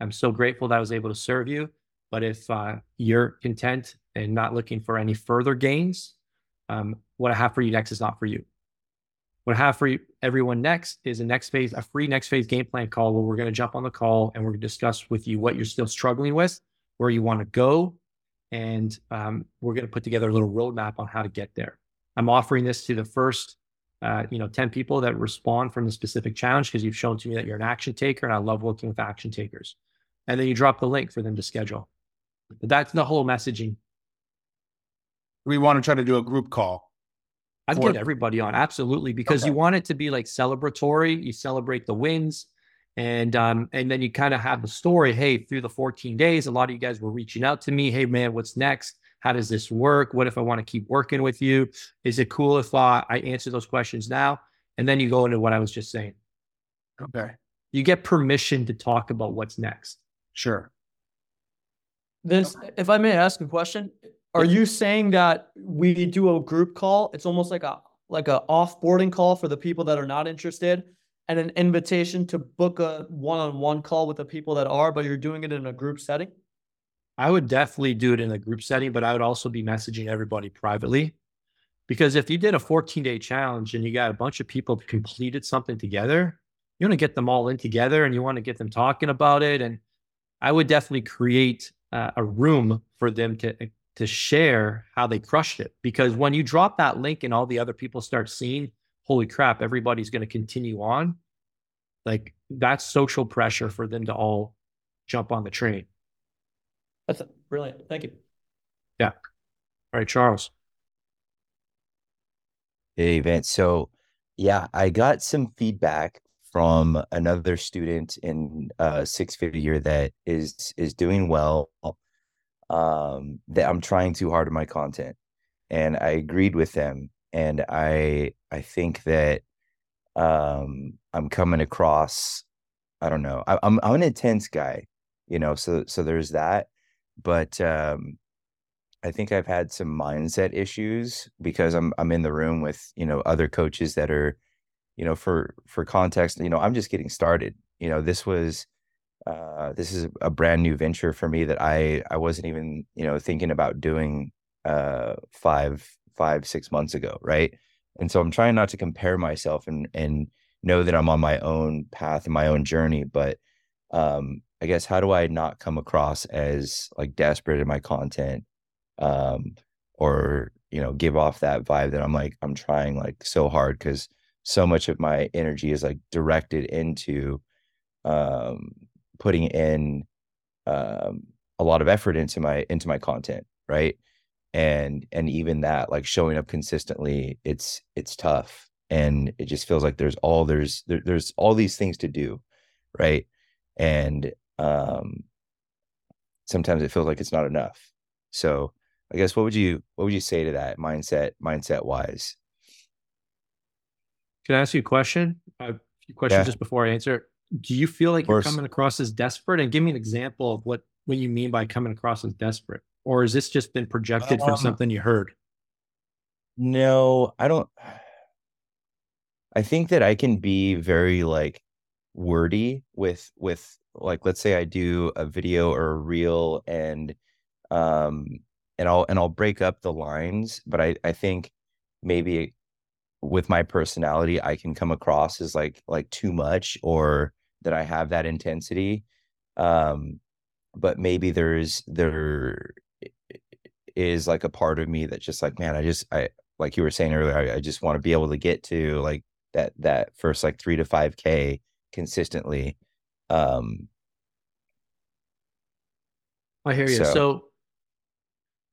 Speaker 1: I'm so grateful that I was able to serve you. But if uh, you're content and not looking for any further gains, um, what I have for you next is not for you. What I have for you, everyone next is a next phase, a free next phase game plan call where we're going to jump on the call and we're going to discuss with you what you're still struggling with, where you want to go, and um, we're going to put together a little roadmap on how to get there. I'm offering this to the first, uh, you know, 10 people that respond from the specific challenge because you've shown to me that you're an action taker, and I love working with action takers. And then you drop the link for them to schedule. But that's the whole messaging.
Speaker 6: We want to try to do a group call.
Speaker 1: I'd get everybody on absolutely because you want it to be like celebratory. You celebrate the wins, and um, and then you kind of have the story. Hey, through the 14 days, a lot of you guys were reaching out to me. Hey, man, what's next? How does this work? What if I want to keep working with you? Is it cool if uh, I answer those questions now? And then you go into what I was just saying.
Speaker 6: Okay.
Speaker 1: You get permission to talk about what's next.
Speaker 6: Sure.
Speaker 7: This, if I may ask a question, are you saying that we do a group call? It's almost like a like a offboarding call for the people that are not interested, and an invitation to book a one-on-one call with the people that are, but you're doing it in a group setting.
Speaker 1: I would definitely do it in a group setting, but I would also be messaging everybody privately. Because if you did a 14 day challenge and you got a bunch of people completed something together, you want to get them all in together and you want to get them talking about it. And I would definitely create uh, a room for them to to share how they crushed it. Because when you drop that link and all the other people start seeing, holy crap, everybody's going to continue on. Like that's social pressure for them to all jump on the train.
Speaker 7: That's brilliant. Thank you.
Speaker 1: Yeah. All right, Charles.
Speaker 8: Hey, Vince. So, yeah, I got some feedback from another student in uh six figure that is is doing well. Um, that I'm trying too hard on my content, and I agreed with them. And I I think that um I'm coming across. I don't know. I, I'm I'm an intense guy, you know. So so there's that, but um I think I've had some mindset issues because I'm I'm in the room with, you know, other coaches that are, you know, for for context, you know, I'm just getting started. You know, this was uh this is a brand new venture for me that I I wasn't even, you know, thinking about doing uh five five six months ago, right? And so I'm trying not to compare myself and and know that I'm on my own path and my own journey, but um I guess how do I not come across as like desperate in my content um or you know give off that vibe that i'm like i'm trying like so hard because so much of my energy is like directed into um putting in um a lot of effort into my into my content right and and even that like showing up consistently it's it's tough and it just feels like there's all there's there, there's all these things to do right and um sometimes it feels like it's not enough so I guess what would you what would you say to that mindset mindset wise?
Speaker 1: Can I ask you a question? A few questions
Speaker 8: Yeah.
Speaker 1: just before I answer. Do you feel like you're coming across as desperate? And give me an example of what what you mean by coming across as desperate, or has this just been projected from
Speaker 8: Um,
Speaker 1: something you heard?
Speaker 8: No, I don't I think that I can be very like wordy with with like let's say I do a video or a reel and um and I'll and I'll break up the lines, but I I think maybe with my personality I can come across as like like too much or that I have that intensity. Um but maybe there's there is like a part of me that's just like man, I just I like you were saying earlier, I, I just want to be able to get to like that that first like three to five K consistently. Um
Speaker 1: I hear you.
Speaker 8: so-
Speaker 1: So,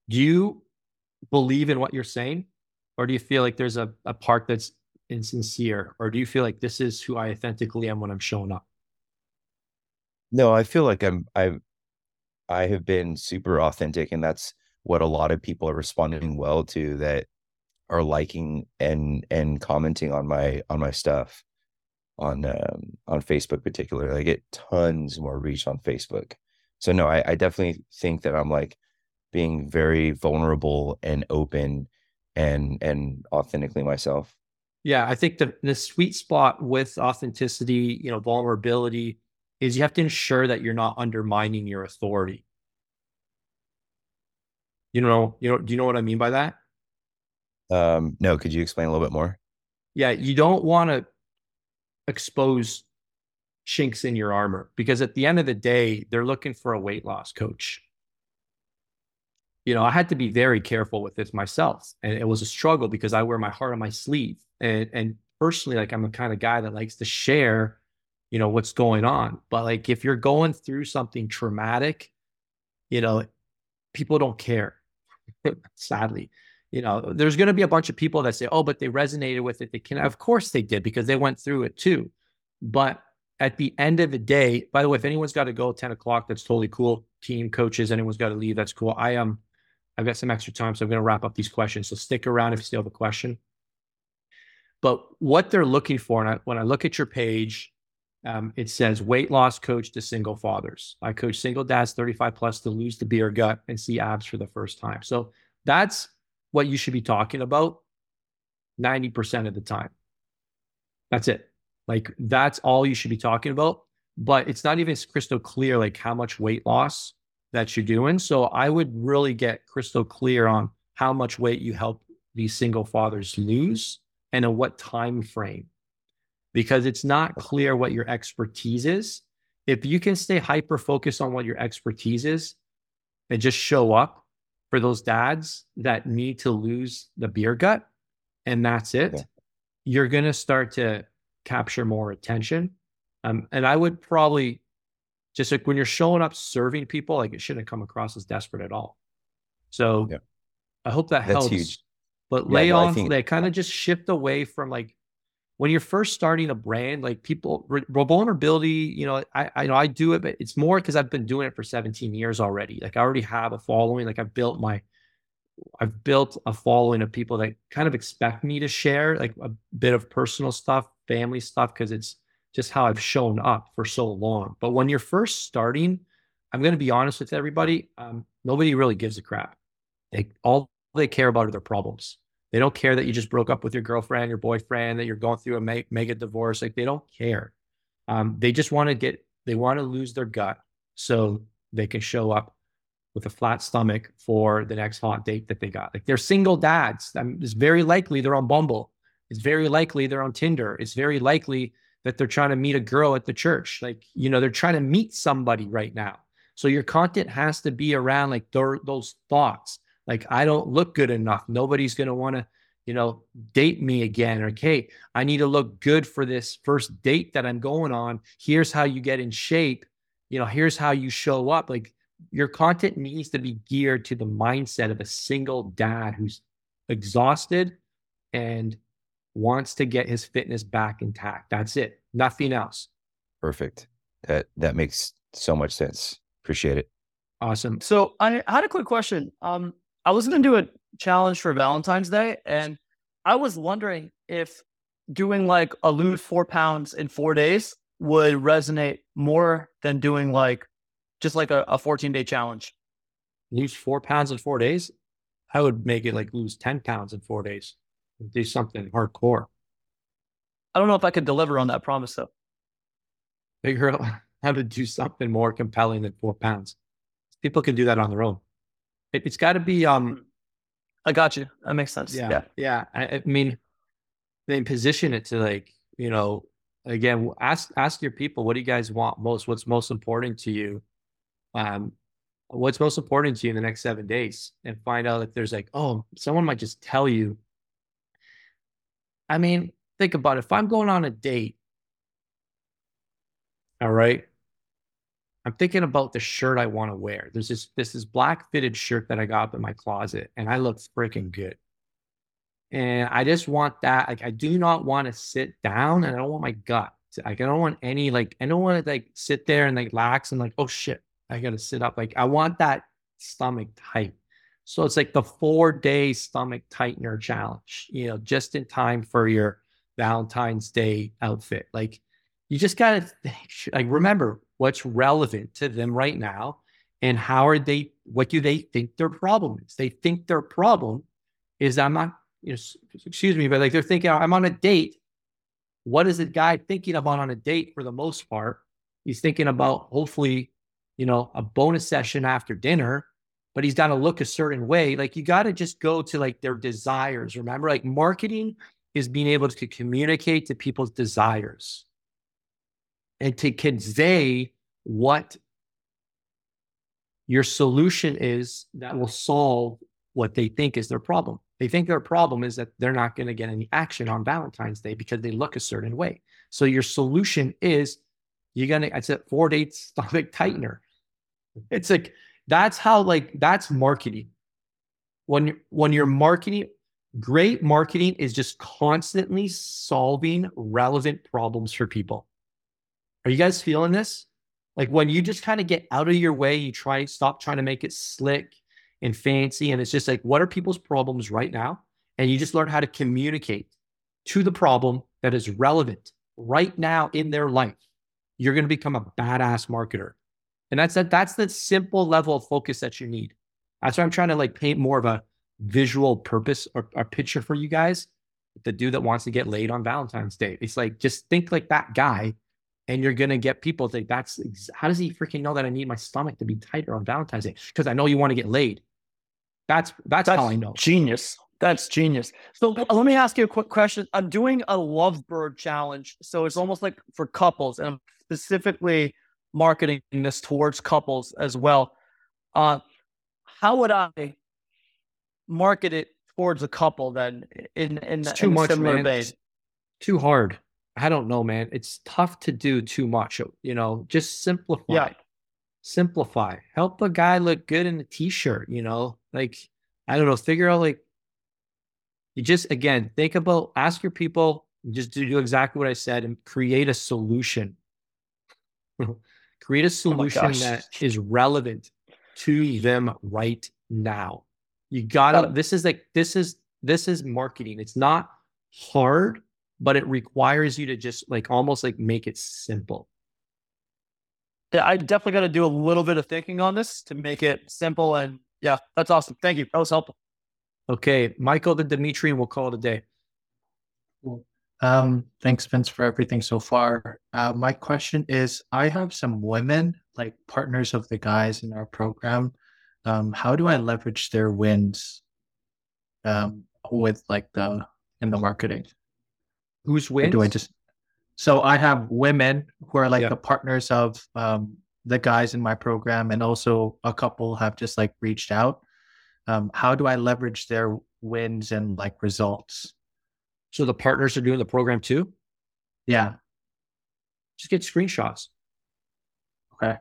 Speaker 1: do you believe in what you're saying, or do you feel like there's a, a part that's insincere, or do you feel like this is who I authentically am when I'm showing up?
Speaker 8: No, I feel like I'm I I have been super authentic and that's what a lot of people are responding well to that are liking and and commenting on my on my stuff on um on Facebook particularly. I get tons more reach on Facebook. So no, I, I definitely think that I'm like being very vulnerable and open and and authentically myself.
Speaker 1: Yeah, I think the the sweet spot with authenticity, you know, vulnerability is you have to ensure that you're not undermining your authority. You know, you know, do you know what I mean by that?
Speaker 8: Um no, could you explain a little bit more?
Speaker 1: Yeah, you don't want to expose chinks in your armor because at the end of the day, they're looking for a weight loss coach. You know, I had to be very careful with this myself, and it was a struggle because I wear my heart on my sleeve. And and personally, like I'm the kind of guy that likes to share, you know, what's going on. But like if you're going through something traumatic, you know, people don't care. Sadly, you know, there's going to be a bunch of people that say, "Oh, but they resonated with it." They can, of course, they did because they went through it too. But at the end of the day, by the way, if anyone's got to go 10 o'clock, that's totally cool. Team coaches, anyone's got to leave, that's cool. I am, I've got some extra time, so I'm going to wrap up these questions. So stick around if you still have a question. But what they're looking for, and I, when I look at your page, um, it says weight loss coach to single fathers. I coach single dads 35 plus to lose the beer gut and see abs for the first time. So that's what you should be talking about 90% of the time. That's it. Like that's all you should be talking about. But it's not even crystal clear like how much weight loss that you're doing. So I would really get crystal clear on how much weight you help these single fathers lose and in what time frame. Because it's not clear what your expertise is. If you can stay hyper focused on what your expertise is and just show up for those dads that need to lose the beer gut and that's it, yeah. you're going to start to capture more attention. Um, and I would probably just like when you're showing up serving people, like it shouldn't come across as desperate at all. So yeah. I hope that
Speaker 8: That's
Speaker 1: helps.
Speaker 8: Huge.
Speaker 1: But yeah, lay no, on, think... they kind of just shift away from like when you're first starting a brand, like people vulnerability, you know, I, I know I do it, but it's more because I've been doing it for 17 years already. Like I already have a following. Like I've built my I've built a following of people that kind of expect me to share like a bit of personal stuff, family stuff, because it's just how I've shown up for so long. But when you're first starting, I'm going to be honest with everybody. Um, nobody really gives a crap. They all they care about are their problems. They don't care that you just broke up with your girlfriend, your boyfriend, that you're going through a me- mega divorce. Like they don't care. Um, they just want to get, they want to lose their gut so they can show up with a flat stomach for the next hot date that they got. Like they're single dads. I mean, it's very likely they're on Bumble. It's very likely they're on Tinder. It's very likely that they're trying to meet a girl at the church. Like, you know, they're trying to meet somebody right now. So your content has to be around like th- those thoughts. Like, I don't look good enough. Nobody's going to want to, you know, date me again. Or, okay, I need to look good for this first date that I'm going on. Here's how you get in shape. You know, here's how you show up. Like, your content needs to be geared to the mindset of a single dad who's exhausted and wants to get his fitness back intact. That's it. Nothing else.
Speaker 8: Perfect. That that makes so much sense. Appreciate it.
Speaker 1: Awesome.
Speaker 7: So I had a quick question. Um, I was going to do a challenge for Valentine's Day, and I was wondering if doing like a lose four pounds in four days would resonate more than doing like just like a, a 14 day challenge.
Speaker 1: Lose four pounds in four days? I would make it like lose 10 pounds in four days do something hardcore.
Speaker 7: I don't know if I could deliver on that promise though.
Speaker 1: Figure out how to do something more compelling than four pounds. People can do that on their own. It, has got to be. Um,
Speaker 7: I got you. That makes sense.
Speaker 1: Yeah,
Speaker 7: yeah.
Speaker 1: yeah. I, I mean, then position it to like you know, again, ask ask your people what do you guys want most? What's most important to you? Um, what's most important to you in the next seven days, and find out if there's like, oh, someone might just tell you I mean, think about it. If I'm going on a date, all right, I'm thinking about the shirt I want to wear. There's this this is black fitted shirt that I got up in my closet, and I look freaking good. And I just want that. Like, I do not want to sit down, and I don't want my gut. Like, I don't want any like I don't want to like sit there and like lax and like, oh shit, I gotta sit up. Like, I want that stomach tight. So it's like the four day stomach tightener challenge, you know, just in time for your Valentine's Day outfit. Like you just got to like remember what's relevant to them right now and how are they, what do they think their problem is? They think their problem is I'm not, you know, excuse me, but like they're thinking I'm on a date. What is the guy thinking about on a date for the most part? He's thinking about hopefully, you know, a bonus session after dinner but he's got to look a certain way. Like you got to just go to like their desires. Remember, like marketing is being able to communicate to people's desires and to convey what your solution is that will solve what they think is their problem. They think their problem is that they're not going to get any action on Valentine's Day because they look a certain way. So your solution is you're going to, I said, four dates stomach tightener. It's like, that's how like that's marketing. When when you're marketing, great marketing is just constantly solving relevant problems for people. Are you guys feeling this? Like when you just kind of get out of your way, you try stop trying to make it slick and fancy. And it's just like, what are people's problems right now? And you just learn how to communicate to the problem that is relevant right now in their life. You're going to become a badass marketer. And that's that, that's the simple level of focus that you need. That's why I'm trying to like paint more of a visual purpose or, a picture for you guys. The dude that wants to get laid on Valentine's Day. It's like just think like that guy and you're gonna get people think that's how does he freaking know that I need my stomach to be tighter on Valentine's Day? Because I know you want to get laid. That's that's,
Speaker 7: That's
Speaker 1: how I know.
Speaker 7: Genius. That's genius. So let me ask you a quick question. I'm doing a lovebird challenge. So it's almost like for couples, and I'm specifically marketing this towards couples as well. Uh, how would I market it towards a couple then in in,
Speaker 1: It's too
Speaker 7: in a
Speaker 1: much,
Speaker 7: similar
Speaker 1: man.
Speaker 7: vein?
Speaker 1: Too hard. I don't know, man. It's tough to do too much. You know, just simplify.
Speaker 7: Yeah.
Speaker 1: Simplify. Help a guy look good in a t-shirt, you know? Like, I don't know, figure out like you just again think about ask your people, just do, do exactly what I said and create a solution. create a oh solution
Speaker 7: gosh.
Speaker 1: that is relevant to them right now. You gotta, this is like, this is, this is marketing. It's not hard, but it requires you to just like almost like make it simple.
Speaker 7: Yeah, I definitely got to do a little bit of thinking on this to make it simple. And yeah, that's awesome. Thank you. That was helpful.
Speaker 1: Okay, Michael the Dimitri, and we'll call it a day.
Speaker 9: Um, thanks, Vince, for everything so far. Uh, my question is, I have some women, like partners of the guys in our program. Um, how do I leverage their wins, um, with like the in the marketing?
Speaker 1: Who's
Speaker 9: Or
Speaker 1: wins?
Speaker 9: do I just? So I have women who are like
Speaker 1: Yeah.
Speaker 9: the partners of um the guys in my program, and also a couple have just like reached out. Um, how do I leverage their wins and like results?
Speaker 1: so the partners are doing the program too?
Speaker 9: Yeah.
Speaker 1: Just get screenshots.
Speaker 9: Okay.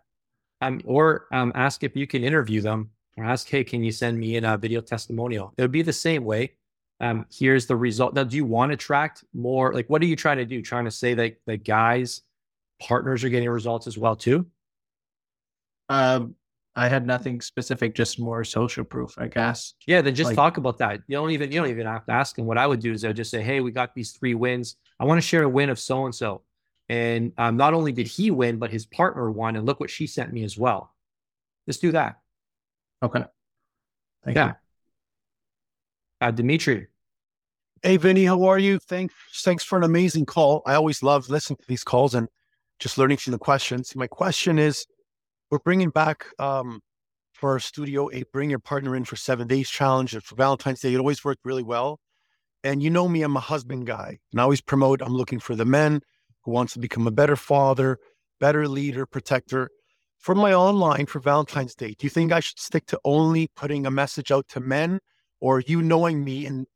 Speaker 1: Um, or um, ask if you can interview them or ask, hey, can you send me in a video testimonial? It would be the same way. Um, here's the result. Now, do you want to attract more? Like, what are you trying to do? Trying to say that the guys, partners are getting results as well too?
Speaker 9: Um, I had nothing specific, just more social proof, I guess.
Speaker 1: Yeah, then just
Speaker 9: Like-
Speaker 1: talk about that. You don't even you don't even have to ask them. What I would do is I'd just say, "Hey, we got these three wins. I want to share a win of so and so." And um, not only did he win, but his partner won, and look what she sent me as well. Just do that.
Speaker 9: Okay. Thank
Speaker 1: yeah.
Speaker 9: you.
Speaker 1: Uh, Dimitri,
Speaker 10: Hey, Vinny, how are you? Thanks, thanks for an amazing call. I always love listening to these calls and just learning from the questions. My question is, we're bringing back um, for our studio a bring your partner in for seven days challenge. For Valentine's Day, it always worked really well. And you know me, I'm a husband guy, and I always promote. I'm looking for the men who wants to become a better father, better leader, protector. For my online for Valentine's Day, do you think I should stick to only putting a message out to men, or you knowing me and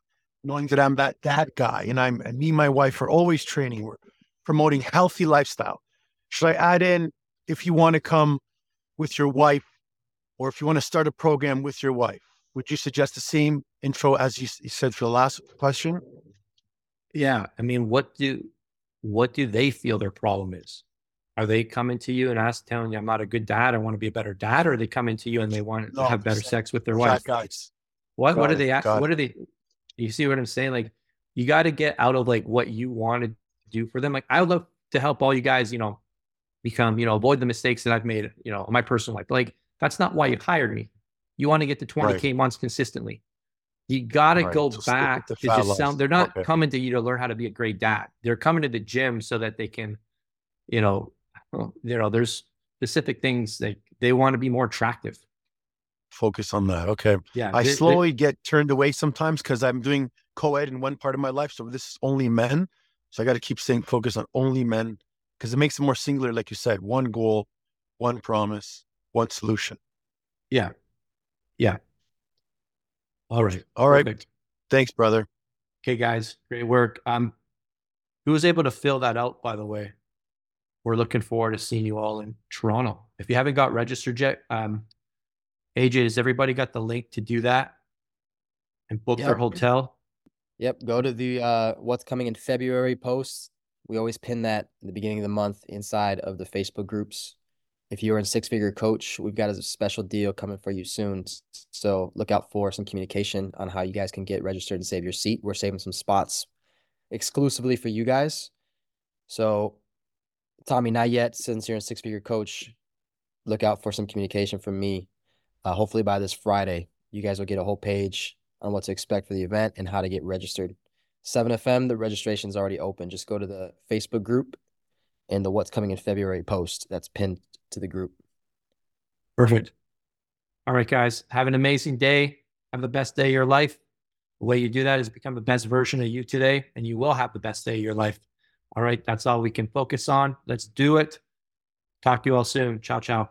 Speaker 10: knowing that I'm that dad guy and I'm and me and my wife are always training. We're promoting healthy lifestyle. Should I add in if you want to come with your wife or if you want to start a program with your wife? Would you suggest the same intro as you, you said for the last question?
Speaker 1: yeah. I mean, what do what do they feel their problem is? Are they coming to you and ask, telling you, "I'm not a good dad. I want to be a better dad," or are they coming to you and they want to have better sex with their wife?
Speaker 10: guys.
Speaker 1: What what are they ask,
Speaker 10: got
Speaker 1: what are they you see what I'm saying? Like you got to get out of like what you want to do for them. Like I would love to help all you guys, you know, become, you know, avoid the mistakes that I've made, you know, in my personal life. But like that's not why you hired me. You want to get to 20k months consistently. You got to
Speaker 10: Right,
Speaker 1: go
Speaker 10: so stick
Speaker 1: back to just sound. They're not
Speaker 10: Okay.
Speaker 1: coming to you to learn how to be a great dad. They're coming to the gym so that they can, you know, well, you know, there's specific things that they want to be more attractive.
Speaker 10: Focus on that. Okay.
Speaker 1: Yeah.
Speaker 10: I slowly get turned away sometimes because I'm doing co-ed in one part of my life. So this is only men. So I got to keep staying focused on only men because it makes it more singular, like you said, one goal, one promise, one solution.
Speaker 1: yeah. Yeah. All right.
Speaker 10: All right.
Speaker 1: Perfect.
Speaker 10: Thanks, brother.
Speaker 1: Okay, guys, great work. Um, who was able to fill that out, by the way? We're looking forward to seeing you all in Toronto. If you haven't got registered yet, um, AJ, has everybody got the link to do that and book their hotel?
Speaker 11: Yep, go to the uh what's coming in February posts. We always pin that in the beginning of the month inside of the Facebook groups. if you're in six figure coach, we've got a special deal coming for you soon. So look out for some communication on how you guys can get registered and save your seat. We're saving some spots exclusively for you guys. So, Tommy, not yet, since you're in six figure coach, look out for some communication from me. Uh, hopefully by this Friday, you guys will get a whole page on what to expect for the event and how to get registered. 7FM, the registration is already open. Just go to the Facebook group and the What's Coming in February post that's pinned to the group.
Speaker 1: Perfect. All right, guys. Have an amazing day. Have the best day of your life. The way you do that is become the best version of you today, and you will have the best day of your life. All right. That's all we can focus on. Let's do it. Talk to you all soon. Ciao, ciao.